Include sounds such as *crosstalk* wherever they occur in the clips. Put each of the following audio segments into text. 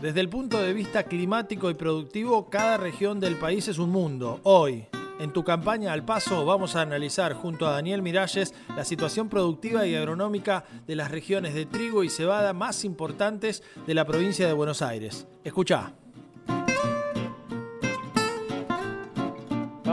Desde el punto de vista climático y productivo, cada región del país es un mundo. Hoy, en tu campaña Al Paso vamos a analizar junto a Daniel Miralles la situación productiva y agronómica de las regiones de trigo y cebada más importantes de la provincia de Buenos Aires. Escucha.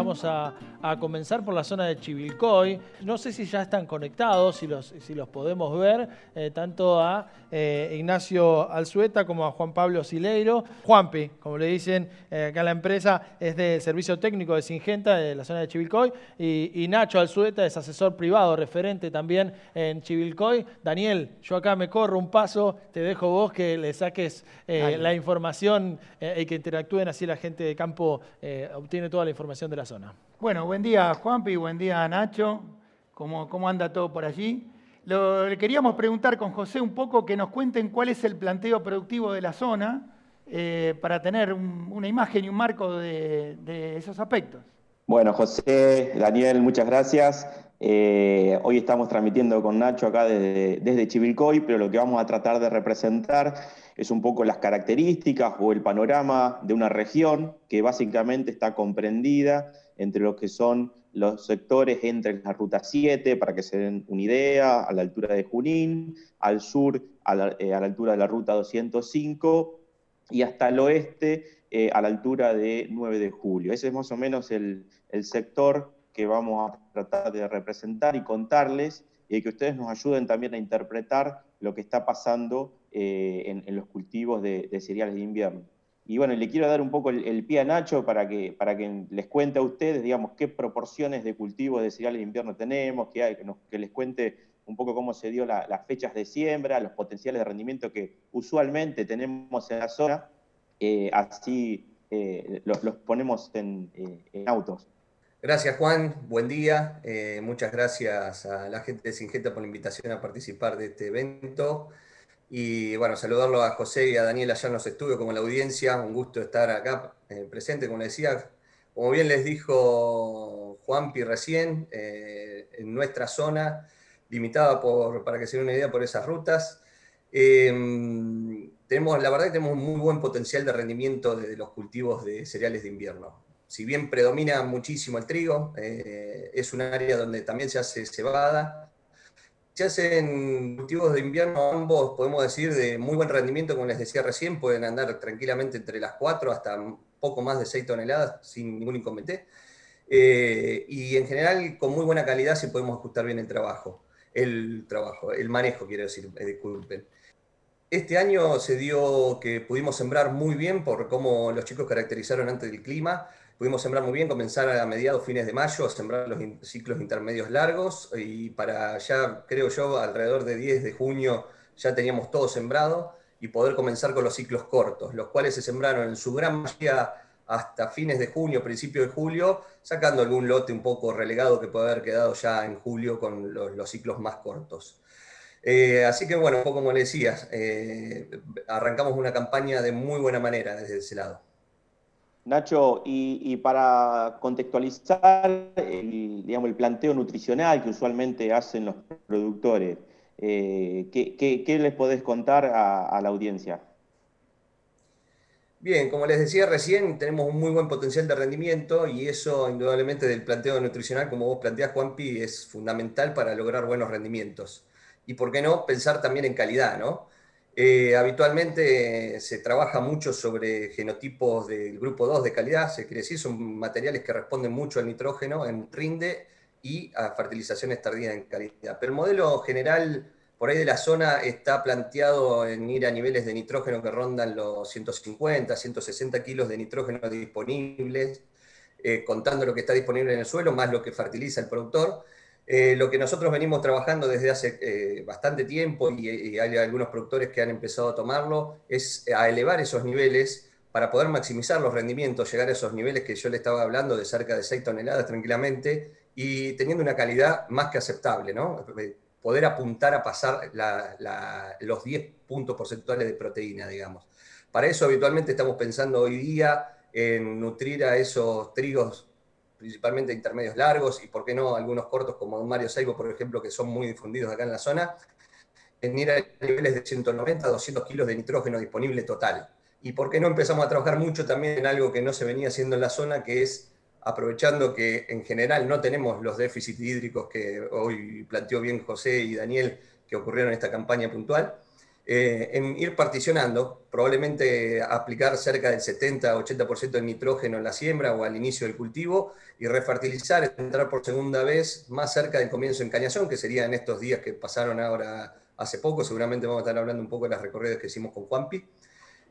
Vamos a a comenzar por la zona de Chivilcoy. No sé si ya están conectados, si los, si los podemos ver, eh, tanto a eh, Ignacio Alzueta como a Juan Pablo Sileiro. Juanpi, como le dicen eh, acá en la empresa, es del servicio técnico de Singenta de la zona de Chivilcoy. Y, Nacho Alzueta es asesor privado, referente también en Chivilcoy. Daniel, yo acá me corro un paso, te dejo vos que le saques la información y que interactúen así la gente de campo obtiene toda la información de la zona. Bueno, buen día Juanpi, buen día Nacho. ¿Cómo, cómo anda todo por allí? le queríamos preguntar con José un poco que nos cuenten cuál es el planteo productivo de la zona eh, para tener una imagen y un marco de, esos aspectos. Bueno, José, Daniel, muchas gracias. Eh, hoy estamos transmitiendo con Nacho acá desde, desde Chivilcoy, pero lo que vamos a tratar de representar es un poco las características o el panorama de una región que básicamente está comprendida entre lo que son los sectores entre la Ruta 7, para que se den una idea, a la altura de Junín, al sur a la, eh, altura de la Ruta 205 y hasta el oeste eh, a la altura de 9 de julio. Ese es más o menos el, sector que vamos a tratar de representar y contarles y que ustedes nos ayuden también a interpretar lo que está pasando eh, en, los cultivos de cereales de invierno. Y bueno, le quiero dar un poco el, pie a Nacho para que, para que les cuente a ustedes, digamos, qué proporciones de cultivos de cereales de invierno tenemos, que, hay, que, les cuente un poco cómo se dio las fechas de siembra, los potenciales de rendimiento que usualmente tenemos en la zona, eh, así eh, los, ponemos en, eh, en, autos. Gracias Juan, buen día, muchas gracias a la gente de Singenta por la invitación a participar de este evento. Y bueno, saludarlo a José y a Daniel allá en los estudios como la audiencia. Un gusto estar acá eh, presente, como decía. Como bien les dijo Juanpi recién, eh, en nuestra zona, limitada por, para que se den una idea por esas rutas, em, tenemos, la verdad que tenemos un muy buen potencial de rendimiento de los cultivos de cereales de invierno. Si bien predomina muchísimo el trigo, eh, es un área donde también se hace cebada, se hacen cultivos de invierno, ambos podemos decir de muy buen rendimiento, como les decía recién, pueden andar tranquilamente entre las 4 hasta poco más de 6 toneladas sin ningún inconveniente. Eh, y en general con muy buena calidad si podemos ajustar bien el trabajo, el trabajo, el manejo quiero decir, eh, disculpen. Este año se dio que pudimos sembrar muy bien por cómo los chicos caracterizaron antes del clima, Pudimos sembrar muy bien, comenzar a mediados, fines de mayo, a sembrar los ciclos intermedios largos y para ya, creo yo, alrededor de 10 de junio ya teníamos todo sembrado y poder comenzar con los ciclos cortos, los cuales se sembraron en su gran mayoría hasta fines de junio, principio de julio, sacando algún lote un poco relegado que puede haber quedado ya en julio con los, ciclos más cortos. Eh, así que bueno, como le decías, eh, arrancamos una campaña de muy buena manera desde ese lado. Nacho, y, para contextualizar el, digamos, el planteo nutricional que usualmente hacen los productores, eh, ¿qué, les podés contar a, la audiencia? Bien, como les decía recién, tenemos un muy buen potencial de rendimiento y eso indudablemente del planteo nutricional, como vos planteás, Juanpi, es fundamental para lograr buenos rendimientos. Y por qué no, pensar también en calidad, ¿no? Eh, habitualmente se trabaja mucho sobre genotipos del grupo 2 de calidad, se quiere decir, son materiales que responden mucho al nitrógeno en rinde y a fertilizaciones tardías en calidad. Pero el modelo general por ahí de la zona está planteado en ir a niveles de nitrógeno que rondan los 150, 160 kilos de nitrógeno disponibles, eh, contando lo que está disponible en el suelo, más lo que fertiliza el productor. Eh, lo que nosotros venimos trabajando desde hace eh, bastante tiempo y, hay algunos productores que han empezado a tomarlo, es a elevar esos niveles para poder maximizar los rendimientos, llegar a esos niveles que yo le estaba hablando de cerca de 6 toneladas tranquilamente y teniendo una calidad más que aceptable, ¿no? Poder apuntar a pasar los 10 puntos porcentuales de proteína, digamos. Para eso habitualmente estamos pensando hoy día en nutrir a esos trigos principalmente intermedios largos y, por qué no, algunos cortos como Mario Saibo, por ejemplo, que son muy difundidos acá en la zona, en ir a niveles de 190 a 200 kilos de nitrógeno disponible total. y por qué no empezamos a trabajar mucho también en algo que no se venía haciendo en la zona, que es aprovechando que en general no tenemos los déficits hídricos que hoy planteó bien José y Daniel que ocurrieron en esta campaña puntual, eh, en ir particionando, probablemente aplicar cerca del 70-80% de nitrógeno en la siembra o al inicio del cultivo y refertilizar, entrar por segunda vez más cerca del comienzo en cañación, que sería en estos días que pasaron ahora hace poco, seguramente vamos a estar hablando un poco de las recorridas que hicimos con Juanpi.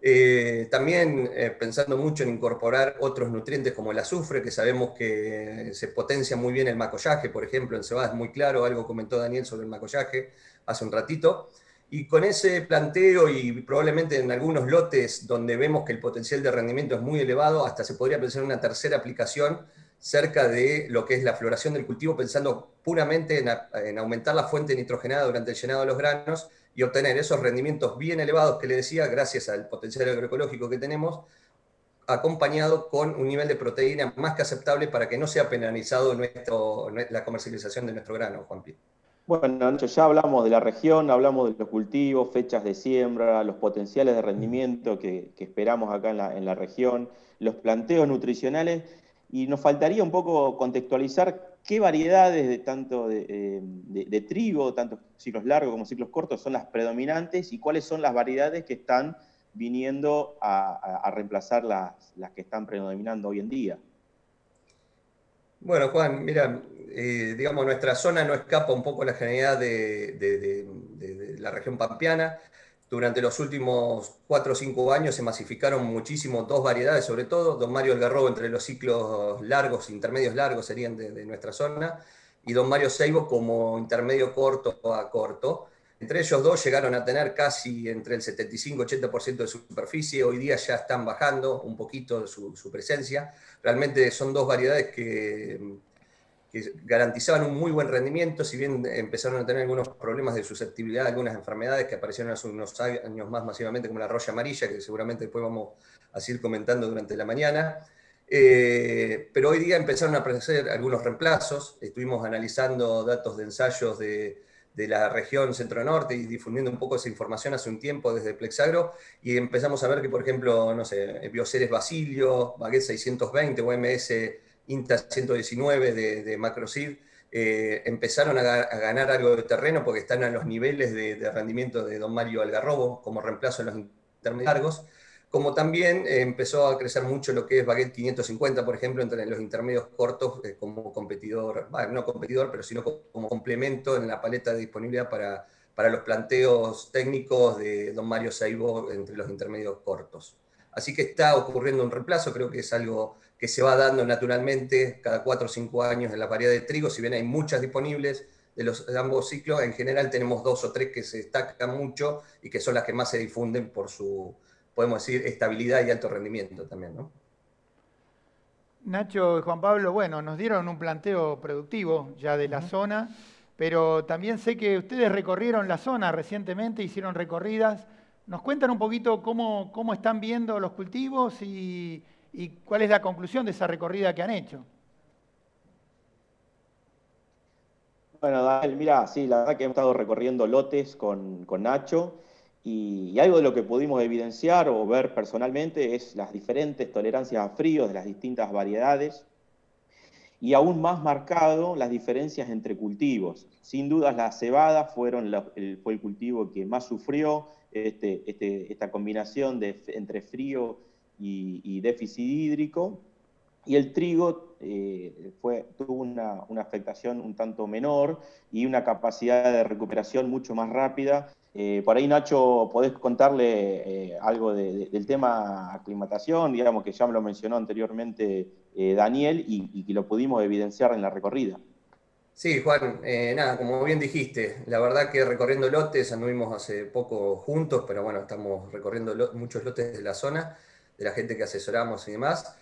Eh, también eh, pensando mucho en incorporar otros nutrientes como el azufre, que sabemos que se potencia muy bien el macollaje, por ejemplo, en cebada es muy claro, algo comentó Daniel sobre el macollaje hace un ratito. Y con ese planteo y probablemente en algunos lotes donde vemos que el potencial de rendimiento es muy elevado, hasta se podría pensar en una tercera aplicación cerca de lo que es la floración del cultivo, pensando puramente en, aumentar la fuente nitrogenada durante el llenado de los granos y obtener esos rendimientos bien elevados que le decía, gracias al potencial agroecológico que tenemos, acompañado con un nivel de proteína más que aceptable para que no sea penalizado la comercialización de nuestro grano, Juan Pi. Bueno, ya hablamos de la región, hablamos de los cultivos, fechas de siembra, los potenciales de rendimiento que, esperamos acá en la, región, los planteos nutricionales, y nos faltaría un poco contextualizar qué variedades de tanto de, eh, trigo, tanto ciclos largos como ciclos cortos, son las predominantes y cuáles son las variedades que están viniendo a, reemplazar las que están predominando hoy en día. Bueno, Juan, mira, eh, digamos, nuestra zona no escapa un poco a la generalidad de, la región pampeana. Durante los últimos cuatro o cinco años se masificaron muchísimo dos variedades, sobre todo, Don Mario Algarrobo entre los ciclos largos, intermedios largos serían de, nuestra zona, y Don Mario Seibo como intermedio corto a corto. Entre ellos dos llegaron a tener casi entre el 75-80% de su superficie, hoy día ya están bajando un poquito su, presencia. Realmente son dos variedades que, que, garantizaban un muy buen rendimiento, si bien empezaron a tener algunos problemas de susceptibilidad a algunas enfermedades que aparecieron hace unos años más masivamente, como la roya amarilla, que seguramente después vamos a seguir comentando durante la mañana. Eh, pero hoy día empezaron a aparecer algunos reemplazos, estuvimos analizando datos de ensayos de de la región centro-norte y difundiendo un poco esa información hace un tiempo desde Plexagro y empezamos a ver que, por ejemplo, no sé, Bioceres Basilio, Baguette 620 OMS INTA 119 de, de Macroseed, eh, empezaron a, ganar algo de terreno porque están a los niveles de, rendimiento de Don Mario Algarrobo como reemplazo en los intermedios largos como también eh, empezó a crecer mucho lo que es Baguette 550, por ejemplo, entre los intermedios cortos eh, como competidor, no competidor, pero sino como complemento en la paleta de disponibilidad para, para los planteos técnicos de don Mario Saibo entre los intermedios cortos. Así que está ocurriendo un reemplazo, creo que es algo que se va dando naturalmente cada cuatro o cinco años en la variedad de trigo, si bien hay muchas disponibles de, los, de ambos ciclos, en general tenemos dos o tres que se destacan mucho y que son las que más se difunden por su podemos decir, estabilidad y alto rendimiento también, ¿no? Nacho y Juan Pablo, bueno, nos dieron un planteo productivo ya de la zona, pero también sé que ustedes recorrieron la zona recientemente, hicieron recorridas. ¿Nos cuentan un poquito cómo, cómo están viendo los cultivos y, cuál es la conclusión de esa recorrida que han hecho? Bueno, Daniel, mira, sí, la verdad que hemos estado recorriendo lotes con, con Nacho y, algo de lo que pudimos evidenciar o ver personalmente es las diferentes tolerancias a fríos de las distintas variedades y aún más marcado las diferencias entre cultivos. Sin dudas la cebada fueron el, fue el cultivo que más sufrió este, este, esta combinación de, entre frío y, déficit hídrico. Y el trigo eh, tuvo una, afectación un tanto menor y una capacidad de recuperación mucho más rápida eh, por ahí, Nacho, podés contarle eh, algo del tema aclimatación, digamos que ya me lo mencionó anteriormente Daniel y, que lo pudimos evidenciar en la recorrida. Sí, Juan, nada, como bien dijiste, la verdad que recorriendo lotes, anduvimos hace poco juntos, pero bueno, estamos recorriendo muchos lotes de la zona, de la gente que asesoramos y demás.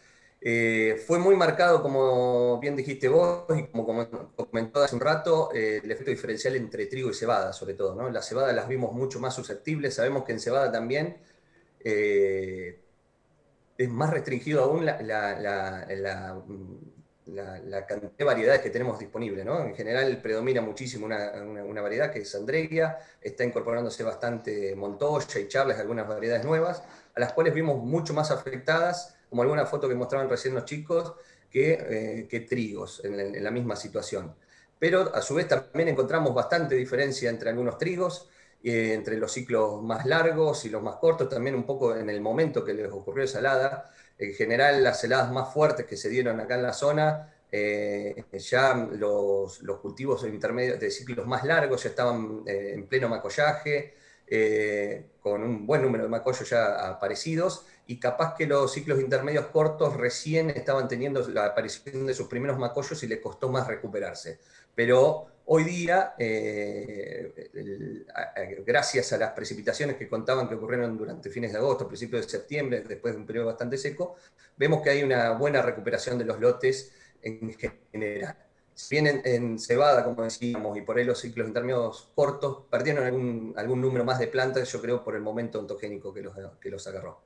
Eh, fue muy marcado, como bien dijiste vos, y como comentó hace un rato, eh, el efecto diferencial entre trigo y cebada, sobre todo. ¿no? La cebada las vimos mucho más susceptibles, sabemos que en cebada también eh, es más restringido aún la, la, cantidad de variedades que tenemos disponibles. ¿no? En general predomina muchísimo una, variedad que es Andregia, está incorporándose bastante Montoya y Charles, algunas variedades nuevas, a las cuales vimos mucho más afectadas, como alguna foto que mostraban recién los chicos, que, eh, trigos en, la misma situación. Pero a su vez también encontramos bastante diferencia entre algunos trigos, eh, entre los ciclos más largos y los más cortos, también un poco en el momento que les ocurrió esa helada. En general, las heladas más fuertes que se dieron acá en la zona, eh, ya los, cultivos de ciclos más largos ya estaban eh, en pleno macollaje, con un buen número de macollos ya aparecidos, y capaz que los ciclos intermedios cortos recién estaban teniendo la aparición de sus primeros macollos y le costó más recuperarse. Pero Hoy día, eh, gracias a las precipitaciones que contaban que ocurrieron durante fines de agosto, principios de septiembre, después de un periodo bastante seco, vemos que hay una buena recuperación de los lotes en general. Si bien en, cebada, como decíamos, y por ahí los ciclos intermedios cortos, perdieron algún, número más de plantas, yo creo, por el momento ontogénico que los, que los agarró.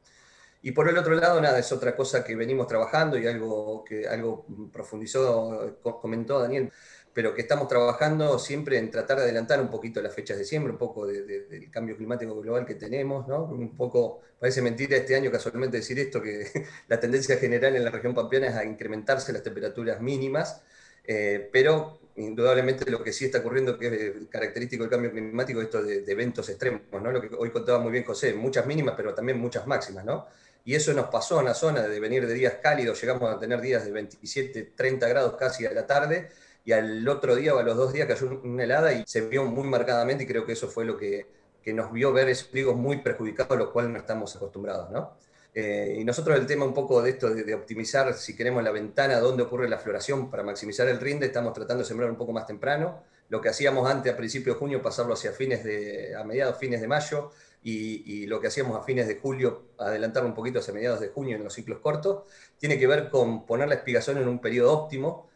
Y por el otro lado, nada, es otra cosa que venimos trabajando y algo que algo profundizó, comentó Daniel, pero que estamos trabajando siempre en tratar de adelantar un poquito las fechas de siembra, un poco del cambio climático global que tenemos, ¿no? Un poco, parece mentira este año casualmente decir esto, que *laughs* la tendencia general en la región pampeana es a incrementarse las temperaturas mínimas, eh, pero indudablemente lo que sí está ocurriendo, que es característico del cambio climático, esto de, eventos extremos, ¿no? Lo que hoy contaba muy bien José, muchas mínimas, pero también muchas máximas, ¿no? Y eso nos pasó en la zona de venir de días cálidos, llegamos a tener días de 27, 30 grados casi a la tarde, y al otro día o a los dos días cayó una helada y se vio muy marcadamente y creo que eso fue lo que, que nos vio ver esos muy perjudicados, a lo cual no estamos acostumbrados, ¿no? Eh, y nosotros el tema un poco de esto, de, optimizar, si queremos, la ventana donde ocurre la floración para maximizar el rinde, estamos tratando de sembrar un poco más temprano. Lo que hacíamos antes, a principios de junio, pasarlo hacia fines de, a mediados, fines de mayo, y, lo que hacíamos a fines de julio, adelantarlo un poquito hacia mediados de junio en los ciclos cortos, tiene que ver con poner la espigación en un periodo óptimo,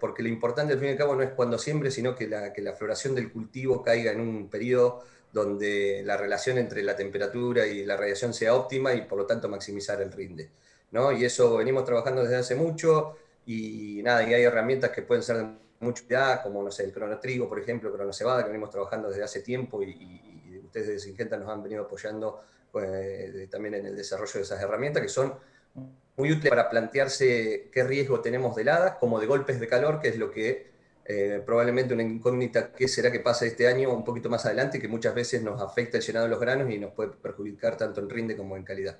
porque lo importante al fin y al cabo no es cuando siembre, sino que la, que la floración del cultivo caiga en un periodo donde la relación entre la temperatura y la radiación sea óptima y por lo tanto maximizar el rinde. ¿no? Y eso venimos trabajando desde hace mucho y nada, y hay herramientas que pueden ser de mucha utilidad, como no sé, el cronotrigo, por ejemplo, cronocebada, que venimos trabajando desde hace tiempo y, ustedes de Singenta nos han venido apoyando pues, también en el desarrollo de esas herramientas que son muy útil para plantearse qué riesgo tenemos de heladas, como de golpes de calor, que es lo que eh, probablemente una incógnita, qué será que pasa este año un poquito más adelante, que muchas veces nos afecta el llenado de los granos y nos puede perjudicar tanto en rinde como en calidad.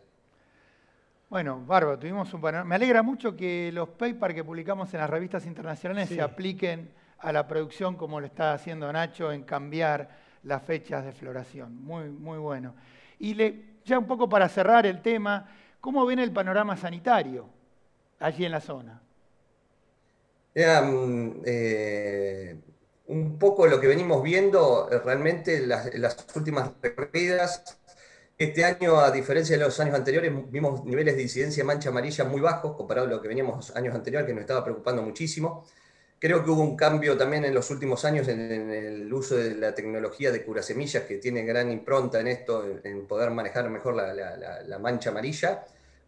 Bueno, Bárbaro, tuvimos un Me alegra mucho que los papers que publicamos en las revistas internacionales se apliquen a la producción como lo está haciendo Nacho en cambiar las fechas de floración. Muy, muy bueno. Y le, ya un poco para cerrar el tema, ¿Cómo ven el panorama sanitario allí en la zona? Mm, eh, un poco lo que venimos viendo eh, realmente las, las últimas recorridas. Este año, a diferencia de los años anteriores, vimos niveles de incidencia mancha amarilla muy bajos comparado a lo que veníamos años anteriores, que nos estaba preocupando muchísimo. Creo que hubo un cambio también en los últimos años en, el uso de la tecnología de curasemillas, que tiene gran impronta en esto, en, poder manejar mejor la, la mancha amarilla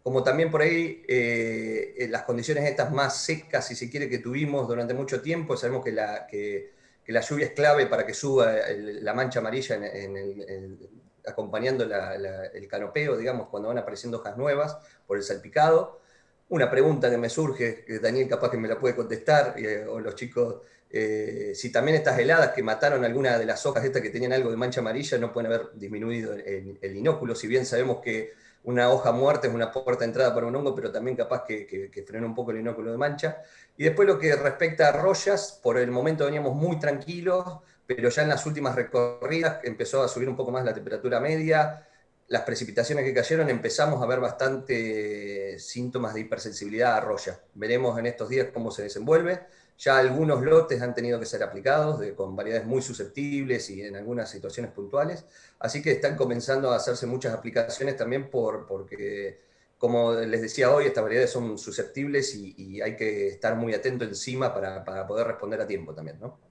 como también por ahí eh, las condiciones estas más secas, si se quiere, que tuvimos durante mucho tiempo, sabemos que la, que, la lluvia es clave para que suba la mancha amarilla en, acompañando el canopeo, digamos, cuando van apareciendo hojas nuevas por el salpicado. Una pregunta que me surge, Daniel capaz que me la puede contestar, eh, o los chicos, eh, si también estas heladas que mataron alguna de las hojas estas que tenían algo de mancha amarilla no pueden haber disminuido el, el inóculo, si bien sabemos que una hoja muerta es una puerta de entrada para un hongo, pero también capaz que, que, un poco el inóculo de mancha. Y después lo que respecta a rollas, por el momento veníamos muy tranquilos, pero ya en las últimas recorridas empezó a subir un poco más la temperatura media, las precipitaciones que cayeron empezamos a ver bastante síntomas de hipersensibilidad a roya. Veremos en estos días cómo se desenvuelve. Ya algunos lotes han tenido que ser aplicados con variedades muy susceptibles y en algunas situaciones puntuales. Así que están comenzando a hacerse muchas aplicaciones también por, porque, como les decía hoy, estas variedades son susceptibles y, hay que estar muy atento encima para, poder responder a tiempo también, ¿no?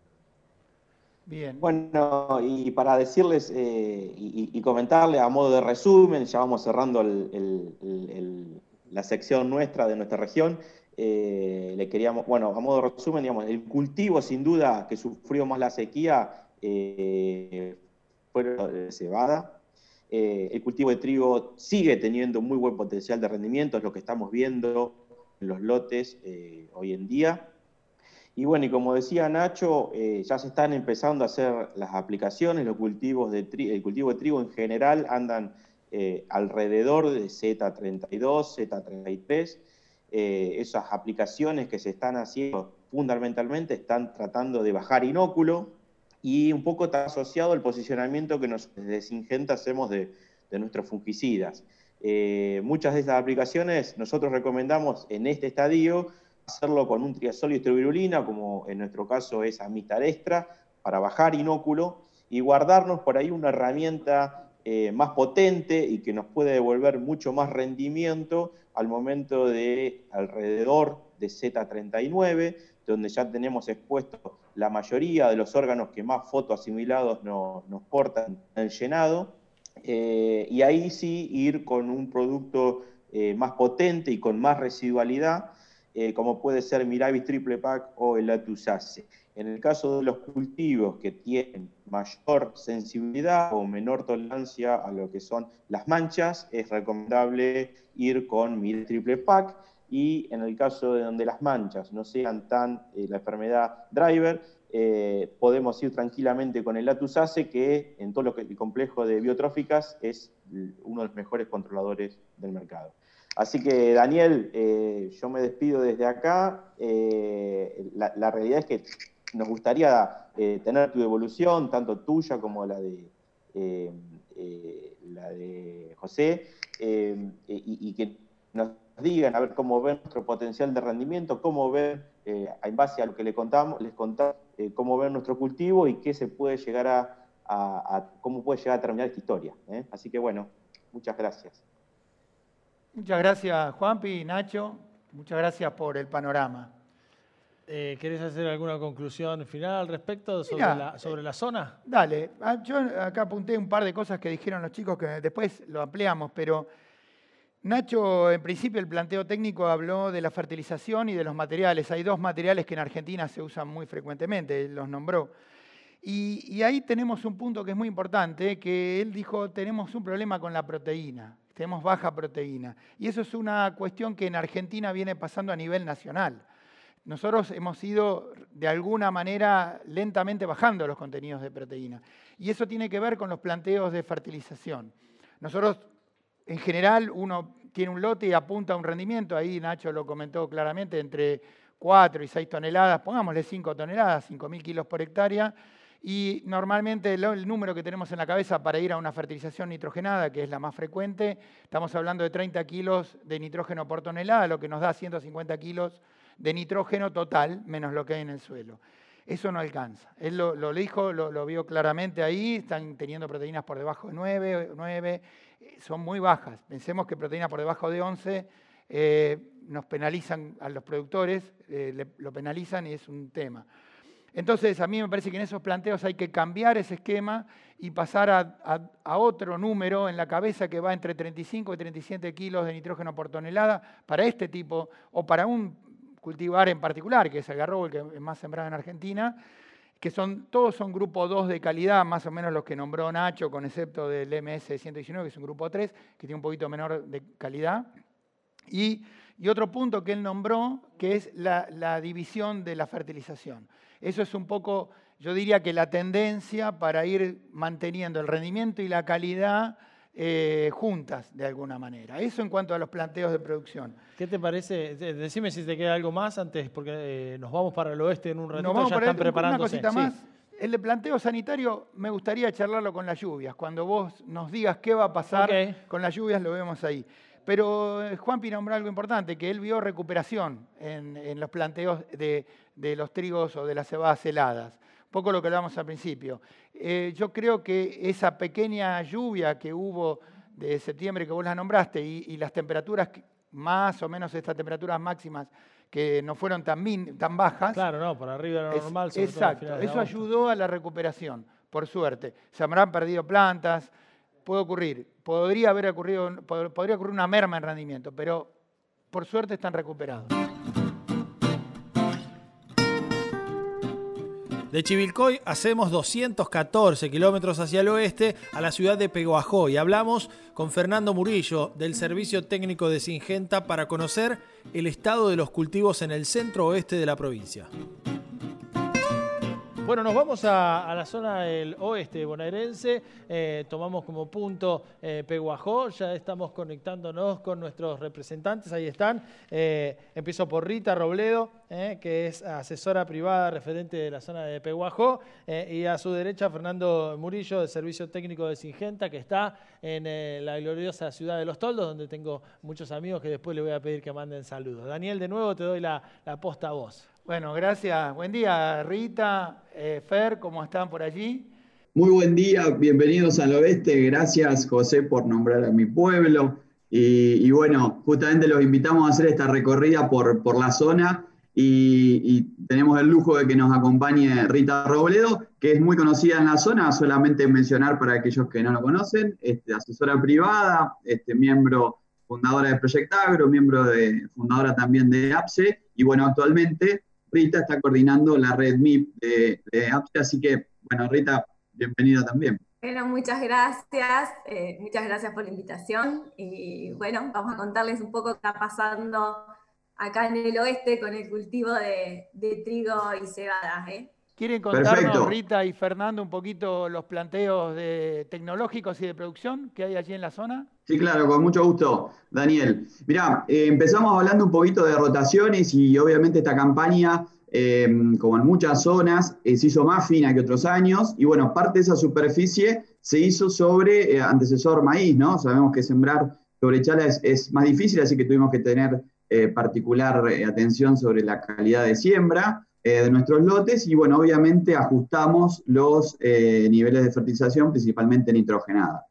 Bien. Bueno, y para decirles eh, y, comentarles a modo de resumen, ya vamos cerrando la sección nuestra de nuestra región. eh, le queríamos, bueno, a modo de resumen, digamos, el cultivo sin duda que sufrió más la sequía eh, fue de cebada. El cultivo de trigo sigue teniendo muy buen potencial de rendimiento, es lo que estamos viendo en los lotes hoy en día. Y bueno, y como decía Nacho, ya se están empezando a hacer las aplicaciones, los cultivos de el cultivo de trigo en general andan alrededor de Z32, Z33, eh, esas aplicaciones que se están haciendo fundamentalmente están tratando de bajar inóculo y un poco está asociado al posicionamiento que nos desde Singenta hacemos de, nuestros fungicidas. Eh, muchas de estas aplicaciones nosotros recomendamos en este estadio hacerlo con un triazol y estrovirulina, como en nuestro caso es Amistar Extra, para bajar inóculo y guardarnos por ahí una herramienta eh, más potente y que nos puede devolver mucho más rendimiento al momento de alrededor de Z39, donde ya tenemos expuesto la mayoría de los órganos que más fotoasimilados nos, nos portan el llenado, eh, y ahí sí ir con un producto eh, más potente y con más residualidad, eh, como puede ser Miravis Triple Pack o el Atusase. En el caso de los cultivos que tienen mayor sensibilidad o menor tolerancia a lo que son las manchas, es recomendable ir con mi triple pack. Y en el caso de donde las manchas no sean tan eh, la enfermedad driver, eh, podemos ir tranquilamente con el Atusase, que en todo lo que el complejo de biotróficas es uno de los mejores controladores del mercado. Así que, Daniel, eh, yo me despido desde acá. la realidad es que nos gustaría eh, tener tu evolución, tanto tuya como la de, eh, eh, la de José, y, que nos digan a ver cómo ven nuestro potencial de rendimiento, cómo ven, en base a lo que les contamos, les contamos cómo ven nuestro cultivo y qué se puede llegar a, cómo puede llegar a terminar esta historia. Así que bueno, muchas gracias. Muchas gracias, Juanpi, Nacho. Muchas gracias por el panorama. Eh, ¿Querés hacer alguna conclusión final al respecto sobre, la, sobre la zona? Dale, ah, yo acá apunté un par de cosas que dijeron los chicos que después lo ampliamos, pero Nacho, en principio el planteo técnico habló de la fertilización y de los materiales. Hay dos materiales que en Argentina se usan muy frecuentemente, él los nombró. Y, y ahí tenemos un punto que es muy importante, que él dijo, tenemos un problema con la proteína, tenemos baja proteína. Y eso es una cuestión que en Argentina viene pasando a nivel nacional nosotros hemos ido de alguna manera lentamente bajando los contenidos de proteína. Y eso tiene que ver con los planteos de fertilización. Nosotros, en general, uno tiene un lote y apunta a un rendimiento, ahí Nacho lo comentó claramente, entre 4 y 6 toneladas, pongámosle 5 toneladas, 5.000 kilos por hectárea, y normalmente el, número que tenemos en la cabeza para ir a una fertilización nitrogenada, que es la más frecuente, estamos hablando de 30 kilos de nitrógeno por tonelada, lo que nos da 150 kilos de nitrógeno total menos lo que hay en el suelo. Eso no alcanza. Él lo, dijo, lo, vio claramente ahí, están teniendo proteínas por debajo de 9, 9 eh, son muy bajas. Pensemos que proteínas por debajo de 11 eh, nos penalizan a los productores, eh, lo penalizan y es un tema. Entonces, a mí me parece que en esos planteos hay que cambiar ese esquema y pasar a, otro número en la cabeza que va entre 35 y 37 kilos de nitrógeno por tonelada para este tipo o para un cultivar en particular, que es el garrobo, el que es más sembrado en Argentina, que son, todos son grupo 2 de calidad, más o menos los que nombró Nacho, con excepto del MS-119, que es un grupo 3, que tiene un poquito menor de calidad. Y, otro punto que él nombró, que es la, la división de la fertilización. Eso es un poco, yo diría que la tendencia para ir manteniendo el rendimiento y la calidad eh, juntas de alguna manera. Eso en cuanto a los planteos de producción. ¿Qué te parece? Decime si te queda algo más antes, porque eh, nos vamos para el oeste en un ratito, nos ya están preparándose. Una cosita más. El de planteo sanitario me gustaría charlarlo con las lluvias. Cuando vos nos digas qué va a pasar con las lluvias, lo vemos ahí. Pero eh, Juanpi nombró algo importante, que él vio recuperación en, los planteos de, de, los trigos o de las cebadas heladas poco lo que hablábamos al principio. Eh, yo creo que esa pequeña lluvia que hubo de septiembre que vos la nombraste y, las temperaturas, más o menos estas temperaturas máximas que no fueron tan, tan bajas. Claro, no, por arriba lo normal. exacto, eso ayudó a la recuperación, por suerte. Se habrán perdido plantas, puede ocurrir, podría haber ocurrido, podría ocurrir una merma en rendimiento, pero por suerte están recuperados. De Chivilcoy hacemos 214 kilómetros hacia el oeste a la ciudad de Peguajó y hablamos con Fernando Murillo del Servicio Técnico de Singenta para conocer el estado de los cultivos en el centro oeste de la provincia. Bueno, nos vamos a, la zona del oeste bonaerense, eh, tomamos como punto eh, Peguajó, ya estamos conectándonos con nuestros representantes, ahí están. Eh, empiezo por Rita Robledo, que es asesora privada referente de la zona de Peguajó, y a su derecha Fernando Murillo, del Servicio Técnico de Singenta, que está en la gloriosa ciudad de Los Toldos, donde tengo muchos amigos que después le voy a pedir que manden saludos. Daniel, de nuevo te doy la, la posta a vos. Bueno, gracias. Buen día, Rita, eh, Fer, ¿cómo están por allí? Muy buen día, bienvenidos al oeste. Gracias, José, por nombrar a mi pueblo. Y, bueno, justamente los invitamos a hacer esta recorrida por, por la zona y, tenemos el lujo de que nos acompañe Rita Robledo, que es muy conocida en la zona, solamente mencionar para aquellos que no lo conocen, este, asesora privada, este, miembro fundadora de Project Agro, miembro de, fundadora también de APSE, y bueno, actualmente Rita está coordinando la red MIP de, de así que, bueno, Rita, bienvenida también. Bueno, muchas gracias, eh, muchas gracias por la invitación y bueno, vamos a contarles un poco qué está pasando acá en el oeste con el cultivo de, trigo y cebada. ¿eh? ¿Quieren contarnos, Rita y Fernando, un poquito los planteos de tecnológicos y de producción que hay allí en la zona? Sí, claro, con mucho gusto, Daniel. Mirá, eh, empezamos hablando un poquito de rotaciones y obviamente esta campaña, eh, como en muchas zonas, eh, se hizo más fina que otros años y bueno, parte de esa superficie se hizo sobre antecesor maíz, ¿no? Sabemos que sembrar sobre chala es, más difícil, así que tuvimos que tener particular atención sobre la calidad de siembra de nuestros lotes y bueno, obviamente ajustamos los niveles de fertilización, principalmente nitrogenada.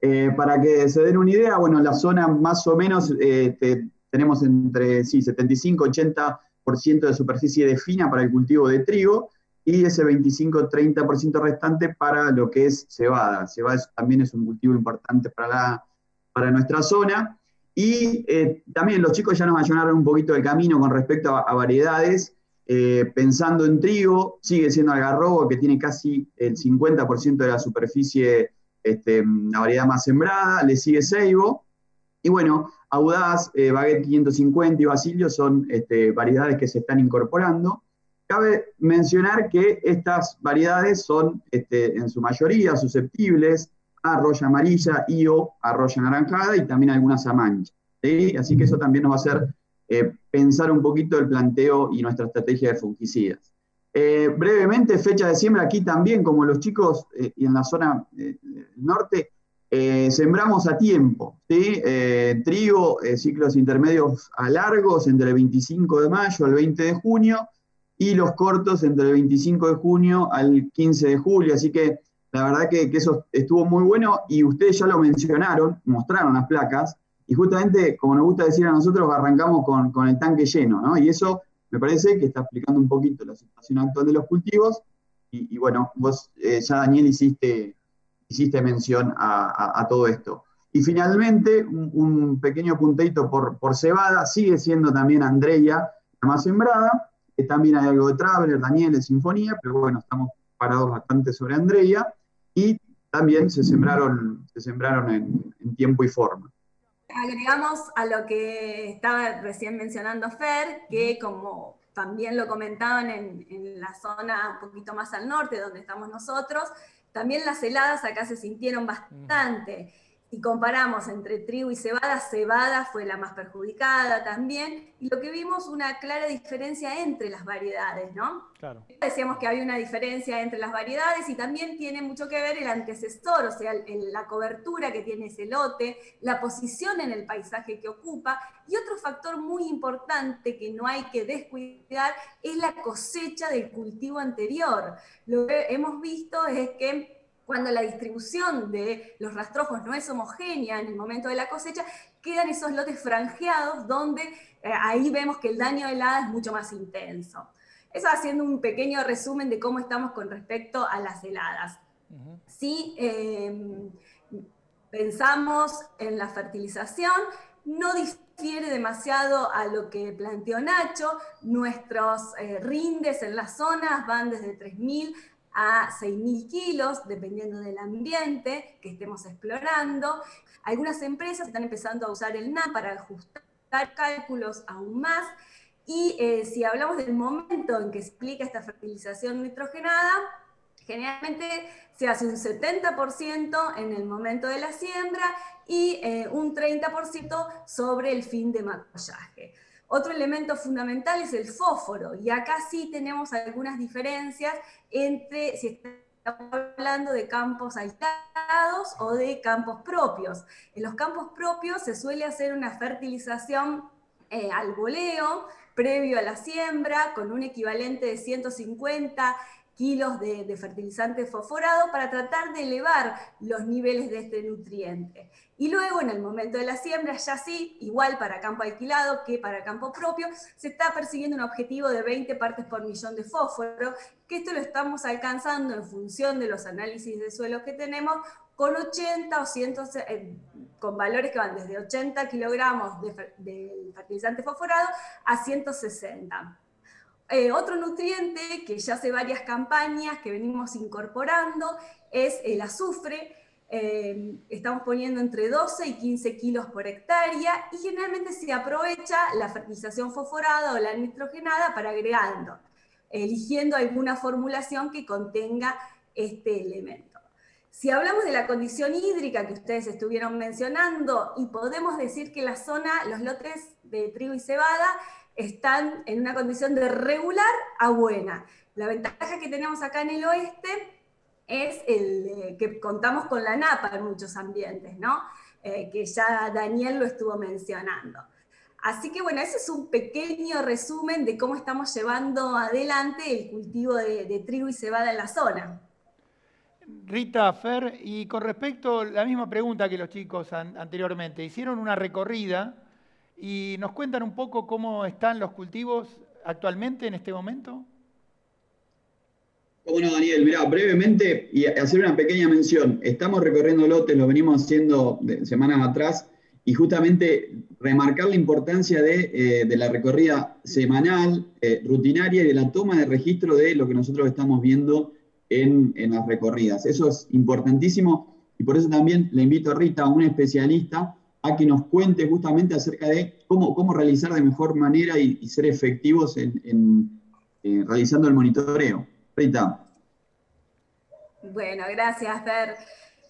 Eh, para que se den una idea, bueno, la zona más o menos eh, tenemos entre sí, 75-80% de superficie de fina para el cultivo de trigo y ese 25-30% restante para lo que es cebada. Cebada también es un cultivo importante para, la, para nuestra zona. Y eh, también los chicos ya nos ayudaron un poquito el camino con respecto a variedades. Pensando en trigo, sigue siendo algarrobo, que tiene casi el 50% de la superficie este, la variedad más sembrada, le sigue Seibo, y bueno, Audaz, eh, Baguette 550 y Basilio son este, variedades que se están incorporando. Cabe mencionar que estas variedades son este, en su mayoría susceptibles a roya amarilla, IO, a roya anaranjada y también algunas a mancha. Así que eso también nos va a hacer eh, pensar un poquito el planteo y nuestra estrategia de fungicidas. Eh, brevemente, fecha de siembra aquí también, como los chicos eh, y en la zona norte, sembramos a tiempo. trigo, ciclos intermedios a largos entre el 25 de mayo al 20 de junio y los cortos entre el 25 de junio al 15 de julio. Así que la verdad que, eso estuvo muy bueno y ustedes ya lo mencionaron, mostraron las placas. Y justamente, como nos gusta decir a nosotros, arrancamos con, con el tanque lleno, ¿no? Y eso me parece que está explicando un poquito la situación actual de los cultivos. Y, bueno, vos eh, ya, Daniel, hiciste, hiciste mención a, todo esto. Y finalmente, un, pequeño puntito por, por, cebada, sigue siendo también Andrea la más sembrada. también hay algo de Traveler, Daniel, de Sinfonía, pero bueno, estamos parados bastante sobre Andrea. Y también se sembraron, se sembraron en tiempo y forma agregamos a lo que estaba recién mencionando Fer, que como también lo comentaban en, la zona un poquito más al norte, donde estamos nosotros, también las heladas acá se sintieron bastante. Si comparamos entre trigo y cebada, cebada fue la más perjudicada también, y lo que vimos una clara diferencia entre las variedades, ¿no? Claro. Decíamos que había una diferencia entre las variedades y también tiene mucho que ver el antecesor, o sea, la cobertura que tiene ese lote, la posición en el paisaje que ocupa, y otro factor muy importante que no hay que descuidar es la cosecha del cultivo anterior. Lo que hemos visto es que cuando la distribución de los rastrojos no es homogénea en el momento de la cosecha, quedan esos lotes franjeados donde eh, ahí vemos que el daño de helada es mucho más intenso. Eso haciendo un pequeño resumen de cómo estamos con respecto a las heladas. Si em, pensamos en la fertilización, no difiere demasiado a lo que planteó Nacho. Nuestros eh, rindes en las zonas van desde 3.000 a 6.000 kilos, dependiendo del ambiente que estemos explorando. Algunas empresas están empezando a usar el NAP para ajustar cálculos aún más. Y eh, si hablamos del momento en que se explica esta fertilización nitrogenada, generalmente se hace un 70% en el momento de la siembra y eh, un 30% sobre el fin de maquillaje. Otro elemento fundamental es el fósforo, y acá sí tenemos algunas diferencias entre si estamos hablando de campos aislados o de campos propios. En los campos propios se suele hacer una fertilización eh, al voleo previo a la siembra con un equivalente de 150 kilos de, fertilizante fosforado para tratar de elevar los niveles de este nutriente. Y luego, en el momento de la siembra, ya sí, igual para campo alquilado que para campo propio, se está persiguiendo un objetivo de 20 partes por millón de fósforo, que esto lo estamos alcanzando en función de los análisis de suelos que tenemos, con 80 o 100, eh, con valores que van desde 80 kilogramos de, de fertilizante fosforado a 160. Eh, otro nutriente que ya hace varias campañas que venimos incorporando es el azufre. Eh, estamos poniendo entre 12 y 15 kilos por hectárea y generalmente se aprovecha la fertilización fosforada o la nitrogenada para agregando, eligiendo alguna formulación que contenga este elemento. Si hablamos de la condición hídrica que ustedes estuvieron mencionando, y podemos decir que la zona, los lotes de trigo y cebada, están en una condición de regular a buena. La ventaja que tenemos acá en el oeste es el, que contamos con la napa en muchos ambientes, ¿no? Eh, que ya Daniel lo estuvo mencionando. Así que bueno, ese es un pequeño resumen de cómo estamos llevando adelante el cultivo de, trigo y cebada en la zona. Rita, Fer, y con respecto a la misma pregunta que los chicos anteriormente, hicieron una recorrida y nos cuentan un poco cómo están los cultivos actualmente en este momento. Bueno, Daniel, mira, brevemente y hacer una pequeña mención. Estamos recorriendo lotes, lo venimos haciendo semanas atrás, y justamente remarcar la importancia de, eh, la recorrida semanal, eh, rutinaria y de la toma de registro de lo que nosotros estamos viendo en, en, las recorridas. Eso es importantísimo y por eso también le invito a Rita, un especialista, a que nos cuente justamente acerca de cómo, cómo realizar de mejor manera y, ser efectivos en, eh, realizando el monitoreo. Rita. Bueno, gracias, Fer.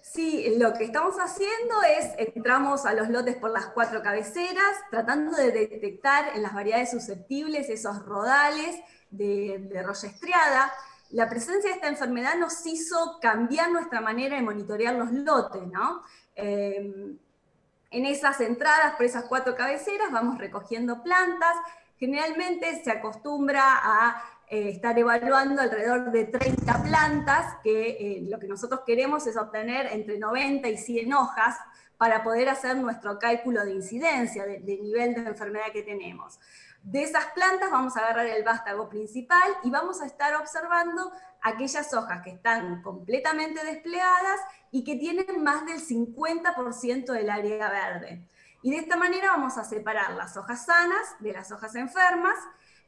Sí, lo que estamos haciendo es, entramos a los lotes por las cuatro cabeceras, tratando de detectar en las variedades susceptibles esos rodales de, de roya estriada. La presencia de esta enfermedad nos hizo cambiar nuestra manera de monitorear los lotes, ¿no? Eh, en esas entradas, por esas cuatro cabeceras, vamos recogiendo plantas. Generalmente se acostumbra a eh, estar evaluando alrededor de 30 plantas, que eh, lo que nosotros queremos es obtener entre 90 y 100 hojas para poder hacer nuestro cálculo de incidencia, de, de nivel de enfermedad que tenemos. De esas plantas vamos a agarrar el vástago principal y vamos a estar observando aquellas hojas que están completamente desplegadas y que tienen más del 50% del área verde. Y de esta manera vamos a separar las hojas sanas de las hojas enfermas,